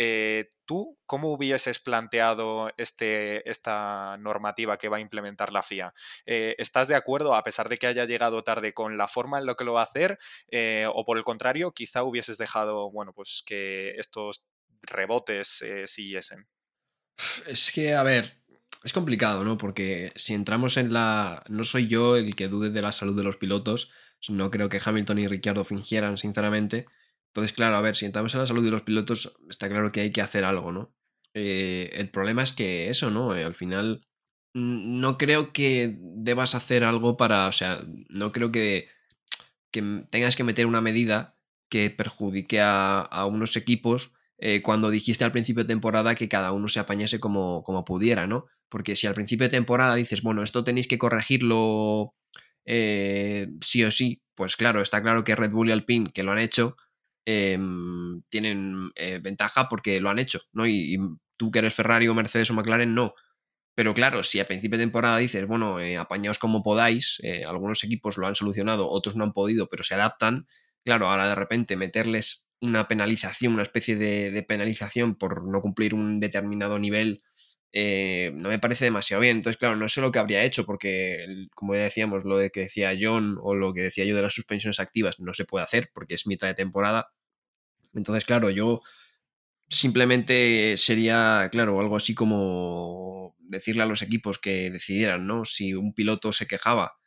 Speaker 1: ¿tú cómo hubieses planteado este, esta normativa? Que va a implementar la FIA. Eh, ¿Estás de acuerdo, a pesar de que haya llegado tarde, con la forma en la que lo va a hacer? Eh, o por el contrario, quizá hubieses dejado, bueno, pues que estos rebotes eh, siguiesen.
Speaker 3: Es que, a ver, es complicado, ¿no? Porque si entramos en la... No soy yo el que dude de la salud de los pilotos, no creo que Hamilton y Ricciardo fingieran, sinceramente. Entonces, claro, a ver, si entramos en la salud de los pilotos, está claro que hay que hacer algo, ¿no? el problema es que eso, ¿no? al final no creo que debas hacer algo para, o sea, no creo que, tengas que meter una medida que perjudique a, unos equipos eh, cuando dijiste al principio de temporada que cada uno se apañase como, pudiera, ¿no? Porque si al principio de temporada dices, bueno, esto tenéis que corregirlo eh, sí o sí, pues claro, está claro que Red Bull y Alpine, que lo han hecho, em, tienen eh, ventaja porque lo han hecho, ¿no? y, tú que eres Ferrari o Mercedes o McLaren, no. Pero claro, si a principio de temporada dices, bueno, eh, apañaos como podáis, eh, algunos equipos lo han solucionado, otros no han podido, pero se adaptan, claro, ahora de repente meterles una penalización, una especie de, penalización por no cumplir un determinado nivel, eh, no me parece demasiado bien. Entonces, claro, no sé lo que habría hecho, porque, como decíamos, lo de que decía John o lo que decía yo de las suspensiones activas no se puede hacer porque es mitad de temporada. Entonces, claro, yo simplemente sería, claro, algo así como decirle a los equipos que decidieran, ¿no? Si un piloto se quejaba,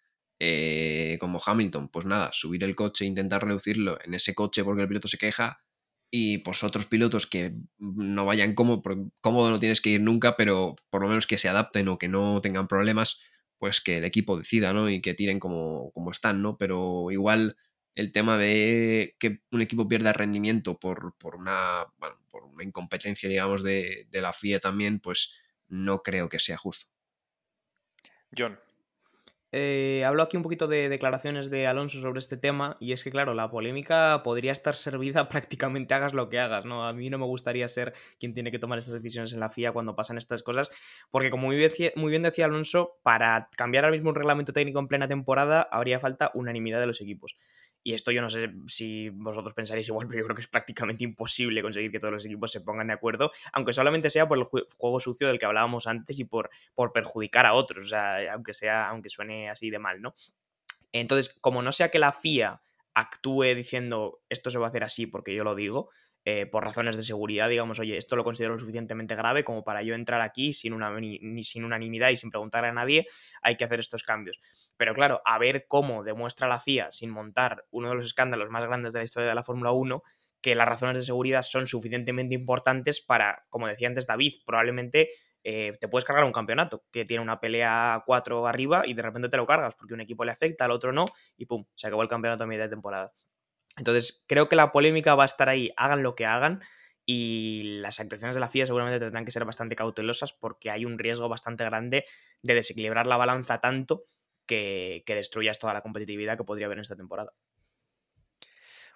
Speaker 3: eh, como Hamilton, pues nada, subir el coche e intentar reducirlo en ese coche porque el piloto se queja. Y pues otros pilotos que no vayan cómodo, cómodo no tienes que ir nunca, pero por lo menos que se adapten o que no tengan problemas, pues que el equipo decida, ¿no? Y que tiren como, como están, ¿no? Pero igual el tema de que un equipo pierda rendimiento por, una, por una incompetencia, digamos, de, de, la FIA también, pues no creo que sea justo.
Speaker 1: John.
Speaker 4: eh, hablo aquí un poquito de declaraciones de Alonso sobre este tema y es que, claro, la polémica podría estar servida prácticamente hagas lo que hagas, ¿no? A mí no me gustaría ser quien tiene que tomar estas decisiones en la FIA cuando pasan estas cosas, porque como muy bien, muy bien decía Alonso, para cambiar ahora mismo un reglamento técnico en plena temporada habría falta unanimidad de los equipos. Y esto yo no sé si vosotros pensaréis igual, pero yo creo que es prácticamente imposible conseguir que todos los equipos se pongan de acuerdo, aunque solamente sea por el juego sucio del que hablábamos antes y por, por perjudicar a otros, o sea, aunque sea, aunque suene así de mal, ¿no? Entonces, como no sea que la FIA actúe diciendo esto se va a hacer así porque yo lo digo, eh, por razones de seguridad, digamos, oye, esto lo considero lo suficientemente grave como para yo entrar aquí sin, una, ni, sin unanimidad y sin preguntarle a nadie, hay que hacer estos cambios. Pero claro, a ver cómo demuestra la FIA sin montar uno de los escándalos más grandes de la historia de la Fórmula 1, que las razones de seguridad son suficientemente importantes para, como decía antes David, probablemente eh, te puedes cargar un campeonato que tiene una pelea 4 arriba y de repente te lo cargas porque un equipo le afecta, al otro no, y pum, se acabó el campeonato a mitad de temporada. Entonces, creo que la polémica va a estar ahí, hagan lo que hagan, y las actuaciones de la FIA seguramente tendrán que ser bastante cautelosas porque hay un riesgo bastante grande de desequilibrar la balanza tanto que, destruyas toda la competitividad que podría haber en esta temporada.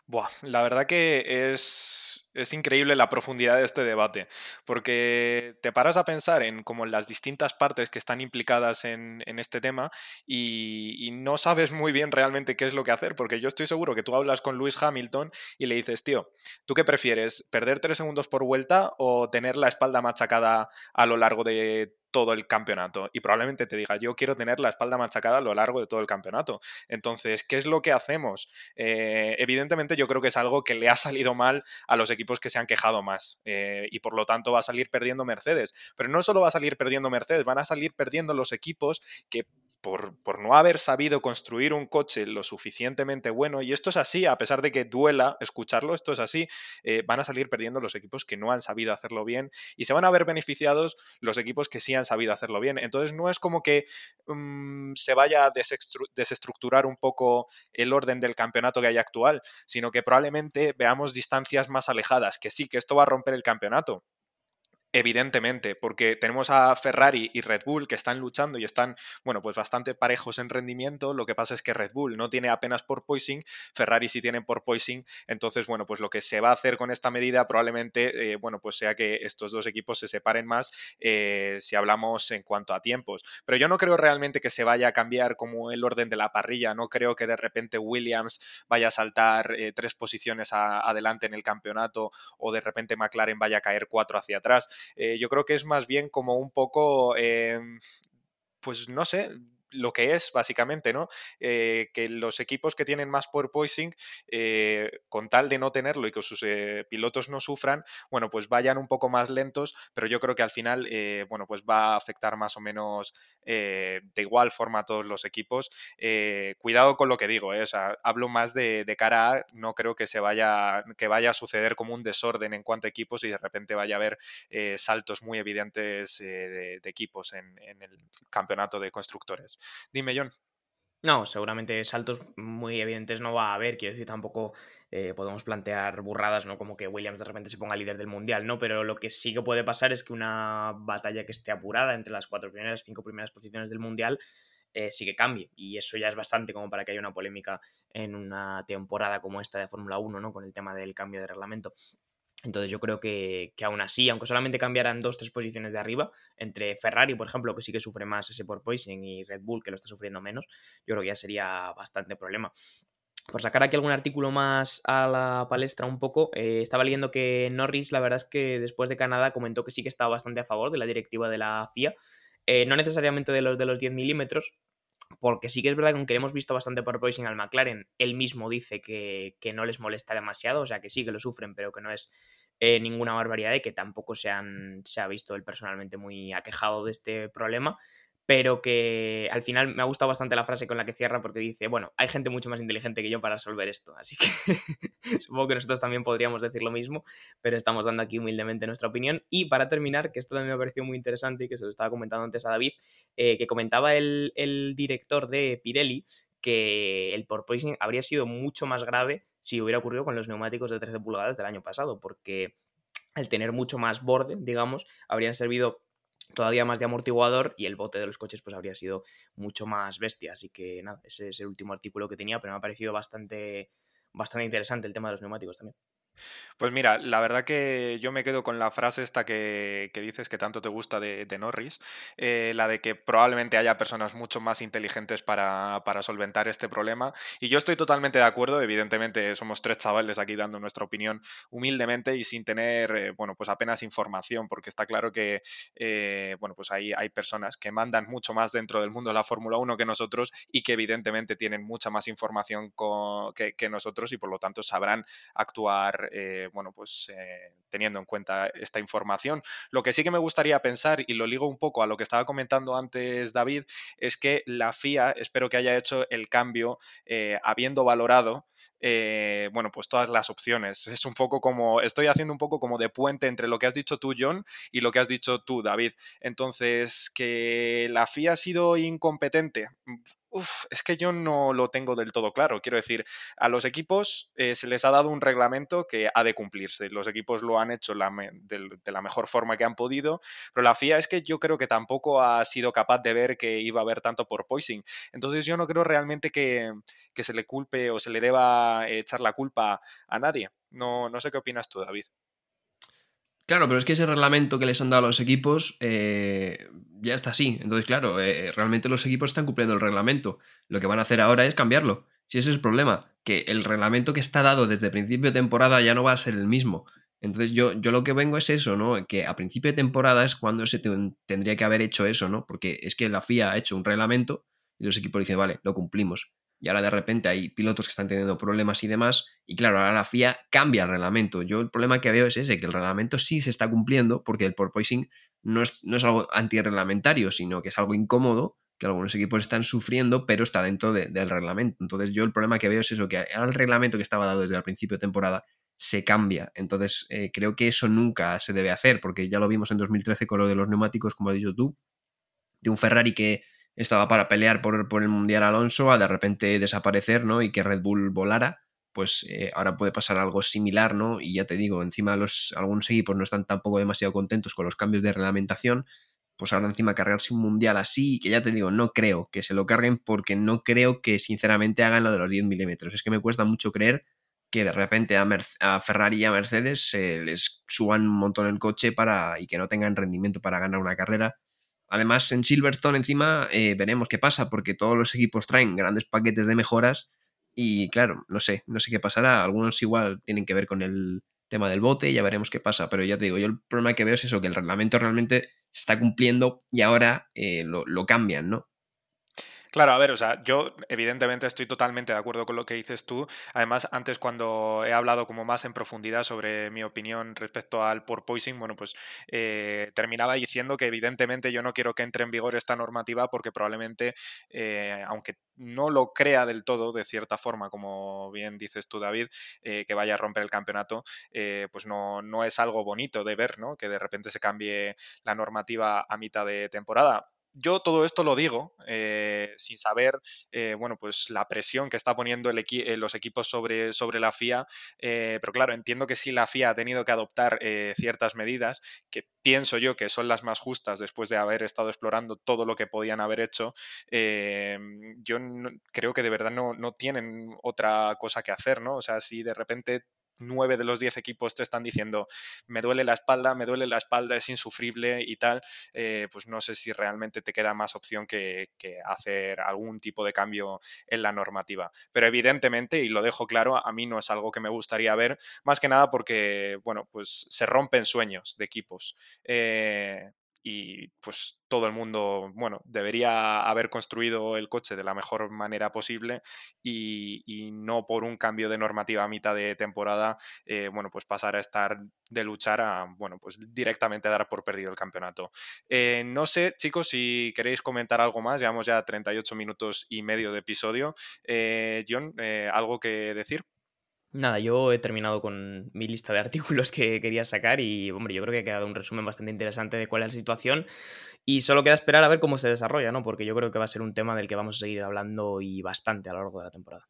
Speaker 1: Buah, la verdad que es es increíble la profundidad de este debate, porque te paras a pensar en como las distintas partes que están implicadas en, este tema y, no sabes muy bien realmente qué es lo que hacer, porque yo estoy seguro que tú hablas con Lewis Hamilton y le dices, tío, ¿tú qué prefieres? ¿Perder tres segundos por vuelta o tener la espalda machacada a lo largo de todo el campeonato. Y probablemente te diga, yo quiero tener la espalda machacada a lo largo de todo el campeonato. Entonces, ¿qué es lo que hacemos? Eh, evidentemente yo creo que es algo que le ha salido mal a los equipos que se han quejado más. Eh, y por lo tanto va a salir perdiendo Mercedes. Pero no solo va a salir perdiendo Mercedes, van a salir perdiendo los equipos que por, no haber sabido construir un coche lo suficientemente bueno, y esto es así, a pesar de que duela escucharlo, esto es así, eh, van a salir perdiendo los equipos que no han sabido hacerlo bien y se van a ver beneficiados los equipos que sí han sabido hacerlo bien. Entonces no es como que mm, se vaya a desestructurar un poco el orden del campeonato que hay actual, sino que probablemente veamos distancias más alejadas, que sí, que esto va a romper el campeonato, Evidentemente, porque tenemos a Ferrari y Red Bull que están luchando y están, bueno, pues bastante parejos en rendimiento. Lo que pasa es que Red Bull no tiene apenas por poising, Ferrari sí tiene por poising. Entonces, bueno, pues lo que se va a hacer con esta medida probablemente, eh, bueno, pues sea que estos dos equipos se separen más eh, si hablamos en cuanto a tiempos. Pero yo no creo realmente que se vaya a cambiar como el orden de la parrilla. No creo que de repente Williams vaya a saltar eh, tres posiciones adelante en el campeonato o de repente McLaren vaya a caer cuatro hacia atrás. Eh, yo creo que es más bien como un poco, em, pues no sé, lo que es, básicamente, ¿no? Eh, que los equipos que tienen más power poising, eh, con tal de no tenerlo y que sus eh, pilotos no sufran, bueno, pues vayan un poco más lentos, pero yo creo que al final, bueno, pues va a afectar más o menos de igual forma a todos los equipos. cuidado con lo que digo, o sea, hablo más de, cara a, no creo que se vaya, que vaya a suceder como un desorden en cuanto a equipos y de repente vaya a haber saltos muy evidentes de, equipos en el campeonato de constructores. Dime, John.
Speaker 4: No, seguramente saltos muy evidentes no va a haber, quiero decir, tampoco eh, podemos plantear burradas, ¿no? Como que Williams de repente se ponga líder del mundial, ¿no? Pero lo que sí que puede pasar es que una batalla que esté apurada entre las cuatro primeras, cinco primeras posiciones del mundial eh, sí que cambie. Y eso ya es bastante como para que haya una polémica en una temporada como esta de Fórmula 1, ¿no? Con el tema del cambio de reglamento. Entonces yo creo que, aún así, aunque solamente cambiaran dos, tres posiciones de arriba, entre Ferrari, por ejemplo, que sí que sufre más ese por poison, y Red Bull, que lo está sufriendo menos, yo creo que ya sería bastante problema. Por sacar aquí algún artículo más a la palestra un poco, eh, estaba leyendo que Norris, la verdad es que después de Canadá comentó que sí que estaba bastante a favor de la directiva de la FIA, eh, no necesariamente de los de los 10 milímetros, porque sí que es verdad que aunque hemos visto bastante por Poison al McLaren, él mismo dice que, no les molesta demasiado, o sea que sí que lo sufren, pero que no es eh, ninguna barbaridad y que tampoco se, han, se ha visto él personalmente muy aquejado de este problema pero que al final me ha gustado bastante la frase con la que cierra porque dice, bueno, hay gente mucho más inteligente que yo para resolver esto, así que supongo que nosotros también podríamos decir lo mismo, pero estamos dando aquí humildemente nuestra opinión. Y para terminar, que esto también me ha parecido muy interesante y que se lo estaba comentando antes a David, eh, que comentaba el, el director de Pirelli que el porpoising habría sido mucho más grave si hubiera ocurrido con los neumáticos de 13 pulgadas del año pasado, porque al tener mucho más borde, digamos, habrían servido todavía más de amortiguador y el bote de los coches pues habría sido mucho más bestia. Así que nada, ese es el último artículo que tenía, pero me ha parecido bastante, bastante interesante el tema de los neumáticos también.
Speaker 1: Pues mira, la verdad que yo me quedo con la frase esta que, dices que tanto te gusta de, Norris, eh, la de que probablemente haya personas mucho más inteligentes para, solventar este problema. Y yo estoy totalmente de acuerdo, evidentemente somos tres chavales aquí dando nuestra opinión humildemente y sin tener, eh, bueno, pues apenas información, porque está claro que, eh, bueno, pues hay, hay personas que mandan mucho más dentro del mundo de la Fórmula 1 que nosotros y que evidentemente tienen mucha más información que nosotros y por lo tanto sabrán actuar eh, bueno, pues eh, teniendo en cuenta esta información. Lo que sí que me gustaría pensar, y lo ligo un poco a lo que estaba comentando antes David, es que la FIA espero que haya hecho el cambio eh, habiendo valorado bueno, pues todas las opciones. Es un poco como, estoy haciendo un poco como de puente entre lo que has dicho tú, John, y lo que has dicho tú, David. Entonces, que la FIA ha sido incompetente, Es que yo no lo tengo del todo claro. Quiero decir, a los equipos eh, se les ha dado un reglamento que ha de cumplirse. Los equipos lo han hecho de, la mejor forma que han podido, pero la FIA es que yo creo que tampoco ha sido capaz de ver que iba a haber tanto por poising. Entonces yo no creo realmente que, se le culpe o se le deba echar la culpa a nadie. No, no sé qué opinas tú, David.
Speaker 3: Claro, pero es que ese reglamento que les han dado a los equipos eh, ya está así. Entonces, claro, eh, realmente los equipos están cumpliendo el reglamento. Lo que van a hacer ahora es cambiarlo. Si ese es el problema, que el reglamento que está dado desde principio de temporada ya no va a ser el mismo. Entonces yo, yo lo que vengo es eso, ¿no? Que a principio de temporada es cuando se tendría que haber hecho eso, ¿no? Porque es que la FIA ha hecho un reglamento y los equipos dicen, vale, lo cumplimos y ahora de repente hay pilotos que están teniendo problemas y demás, y claro, ahora la FIA cambia el reglamento. Yo el problema que veo es ese, que el reglamento sí se está cumpliendo porque el porpoising no es, no es algo antirreglamentario, sino que es algo incómodo que algunos equipos están sufriendo, pero está dentro del reglamento. Entonces yo el problema que veo es eso, que ahora el reglamento que estaba dado desde el principio de temporada se cambia. Entonces eh, creo que eso nunca se debe hacer, porque ya lo vimos en 2013 con lo de los neumáticos, como has dicho tú, de un Ferrari que estaba para pelear por, por, el Mundial Alonso a de repente desaparecer, ¿no? Y que Red Bull volara, pues eh, ahora puede pasar algo similar, ¿no? Y ya te digo, encima los, algunos equipos no están tampoco demasiado contentos con los cambios de reglamentación, pues ahora encima cargarse un Mundial así, que ya te digo, no creo que se lo carguen porque no creo que sinceramente hagan lo de los 10 milímetros. Es que me cuesta mucho creer que de repente a, a, Ferrari y a Mercedes se les suban un montón el coche para y que no tengan rendimiento para ganar una carrera Además, en Silverstone encima eh, veremos qué pasa, porque todos los equipos traen grandes paquetes de mejoras y claro, no sé, no sé qué pasará. Algunos igual tienen que ver con el tema del bote, ya veremos qué pasa, pero ya te digo, yo el problema que veo es eso, que el reglamento realmente se está cumpliendo y ahora eh, lo, lo cambian, ¿no?
Speaker 1: Claro, a ver, o sea, yo evidentemente estoy totalmente de acuerdo con lo que dices tú. Además, antes cuando he hablado como más en profundidad sobre mi opinión respecto al porpoising, bueno, pues eh, terminaba diciendo que evidentemente yo no quiero que entre en vigor esta normativa porque probablemente, eh, aunque no lo crea del todo, de cierta forma, como bien dices tú, David, eh, que vaya a romper el campeonato, pues no, no es algo bonito de ver, ¿no? Que de repente se cambie la normativa a mitad de temporada yo todo esto lo digo eh, sin saber, eh, bueno, pues la presión que está poniendo eh, los equipos sobre, sobre la FIA, pero claro, entiendo que si la FIA ha tenido que adoptar ciertas medidas, que pienso yo que son las más justas después de haber estado explorando todo lo que podían haber hecho, yo creo que de verdad no, no tienen otra cosa que hacer, ¿no? O sea, si de repente nueve de los diez equipos te están diciendo me duele la espalda, me duele la espalda, es insufrible y tal, eh, pues no sé si realmente te queda más opción que, hacer algún tipo de cambio en la normativa. Pero evidentemente, y lo dejo claro, a mí no es algo que me gustaría ver, más que nada porque, bueno, pues se rompen sueños de equipos. Eh, y pues todo el mundo, bueno, debería haber construido el coche de la mejor manera posible y, no por un cambio de normativa a mitad de temporada, eh, bueno, pues pasar a estar de luchar a, bueno, pues directamente dar por perdido el campeonato. Eh, no sé, chicos, si queréis comentar algo más, llevamos ya 38 minutos y medio de episodio. Eh, John, ¿algo que decir?
Speaker 4: Nada, yo he terminado con mi lista de artículos que quería sacar y, hombre, yo creo que ha quedado un resumen bastante interesante de cuál es la situación y solo queda esperar a ver cómo se desarrolla, ¿no? Porque yo creo que va a ser un tema del que vamos a seguir hablando y bastante a lo largo de la temporada.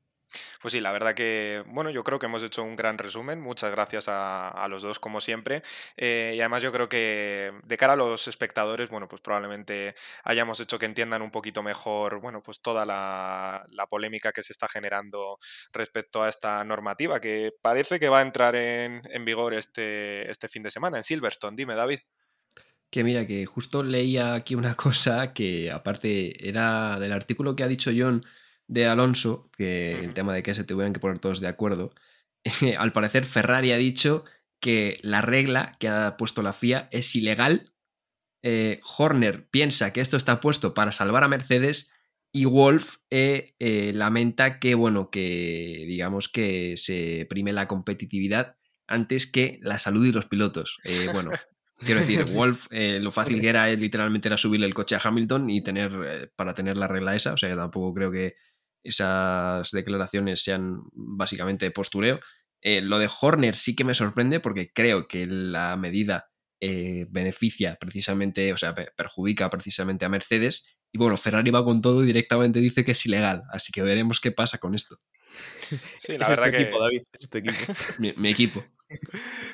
Speaker 1: Pues sí, la verdad que, bueno, yo creo que hemos hecho un gran resumen. Muchas gracias a, los dos, como siempre. Eh, y además yo creo que de cara a los espectadores, bueno, pues probablemente hayamos hecho que entiendan un poquito mejor, bueno, pues toda la, polémica que se está generando respecto a esta normativa, que parece que va a entrar en, en vigor este, este fin de semana en Silverstone. Dime, David.
Speaker 3: Que mira, que justo leía aquí una cosa que aparte era del artículo que ha dicho John de Alonso, que el tema de que se tuvieran que poner todos de acuerdo, al parecer Ferrari ha dicho que la regla que ha puesto la FIA es ilegal. Eh, Horner piensa que esto está puesto para salvar a Mercedes y Wolf eh, eh, lamenta que, bueno, que digamos que se prime la competitividad antes que la salud y los pilotos. bueno, quiero decir, Wolf lo fácil que era literalmente era subirle el coche a Hamilton y tener para tener la regla esa, o sea que tampoco creo que esas declaraciones sean básicamente postureo. Eh, lo de Horner sí que me sorprende porque creo que la medida eh, beneficia precisamente, o sea, perjudica precisamente a Mercedes. Y bueno, Ferrari va con todo y directamente dice que es ilegal. Así que veremos qué pasa con esto.
Speaker 1: Sí, la verdad que...
Speaker 4: equipo, David. Es tu equipo.
Speaker 3: mi equipo.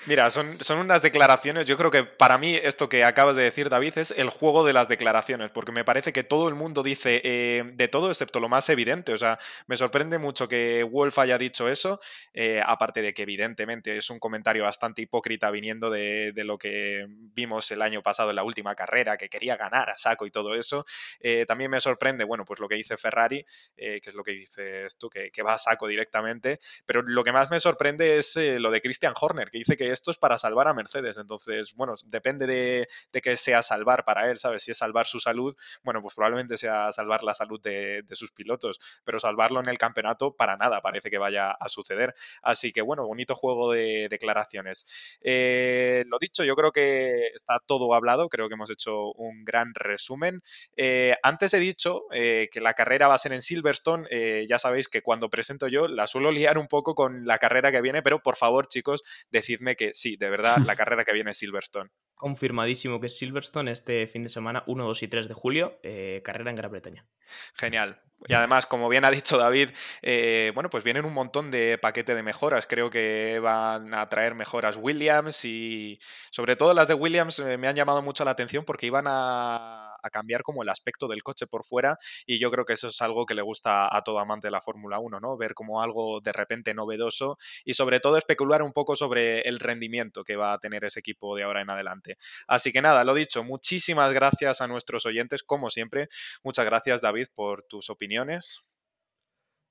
Speaker 1: Mira, son, son unas declaraciones. Yo creo que para mí esto que acabas de decir, David, es el juego de las declaraciones, porque me parece que todo el mundo dice eh, de todo excepto lo más evidente. O sea, me sorprende mucho que Wolf haya dicho eso, eh, aparte de que evidentemente es un comentario bastante hipócrita viniendo de, lo que vimos el año pasado en la última carrera, que quería ganar a saco y todo eso. Eh, también me sorprende, bueno, pues lo que dice Ferrari, que es lo que dices tú, que, va a saco directamente, pero lo que más me sorprende es lo de Christian Horner que dice que esto es para salvar a Mercedes. Entonces, bueno, depende de, de que sea salvar para él, ¿sabes? Si es salvar su salud, bueno, pues probablemente sea salvar la salud de, sus pilotos, pero salvarlo en el campeonato para nada parece que vaya a suceder. Así que, bueno, bonito juego de declaraciones. Eh, lo dicho, yo creo que está todo hablado, creo que hemos hecho un gran resumen. Eh, antes he dicho eh, que la carrera va a ser en Silverstone, ya sabéis que cuando presento yo la suelo liar un poco con la carrera que viene, pero por favor, chicos, decidme que sí, de verdad, la carrera que viene es Silverstone.
Speaker 4: Confirmadísimo que es Silverstone este fin de semana, 1, 2 y 3 de julio, eh, carrera en Gran Bretaña.
Speaker 1: Genial. Y además, como bien ha dicho David, eh, bueno, pues vienen un montón de paquete de mejoras. Creo que van a traer mejoras Williams y sobre todo las de Williams eh, me han llamado mucho la atención porque iban a a cambiar como el aspecto del coche por fuera y yo creo que eso es algo que le gusta a todo amante de la Fórmula 1, ¿no? Ver como algo de repente novedoso y sobre todo especular un poco sobre el rendimiento que va a tener ese equipo de ahora en adelante. Así que nada, lo dicho, muchísimas gracias a nuestros oyentes, como siempre. Muchas gracias, David, por tus opiniones.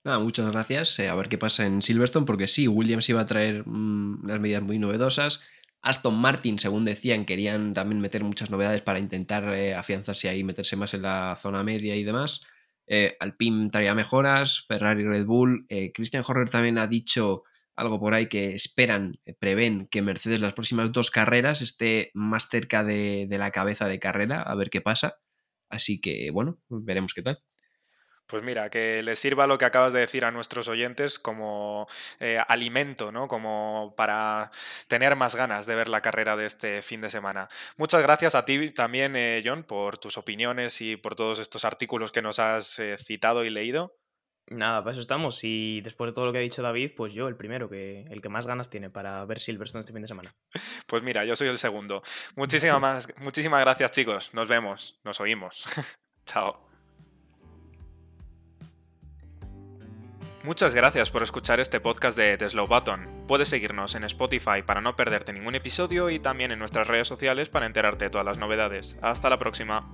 Speaker 3: Nada, muchas gracias. Eh, a ver qué pasa en Silverstone, porque sí, Williams iba a traer mm, unas medidas muy novedosas. Aston Martin, según decían, querían también meter muchas novedades para intentar eh, afianzarse ahí, meterse más en la zona media y demás. Eh, Alpine traía mejoras, Ferrari, Red Bull. Christian Horner también ha dicho algo por ahí que esperan, prevén que Mercedes las próximas dos carreras esté más cerca de la cabeza de carrera, a ver qué pasa. Así que bueno, veremos qué tal.
Speaker 1: Pues mira, que les sirva lo que acabas de decir a nuestros oyentes como eh, alimento, ¿no? Como para tener más ganas de ver la carrera de este fin de semana. Muchas gracias a ti también, eh, John, por tus opiniones y por todos estos artículos que nos has eh, citado y leído.
Speaker 4: Nada, para eso estamos. Y después de todo lo que ha dicho David, pues yo, el primero, que el que más ganas tiene para ver Silverstone este fin de semana.
Speaker 1: Pues mira, yo soy el segundo. Muchísimas, más, muchísimas gracias, chicos. Nos vemos, nos oímos. Chao. Muchas gracias por escuchar este podcast de The Slow Button. Puedes seguirnos en Spotify para no perderte ningún episodio y también en nuestras redes sociales para enterarte de todas las novedades. Hasta la próxima.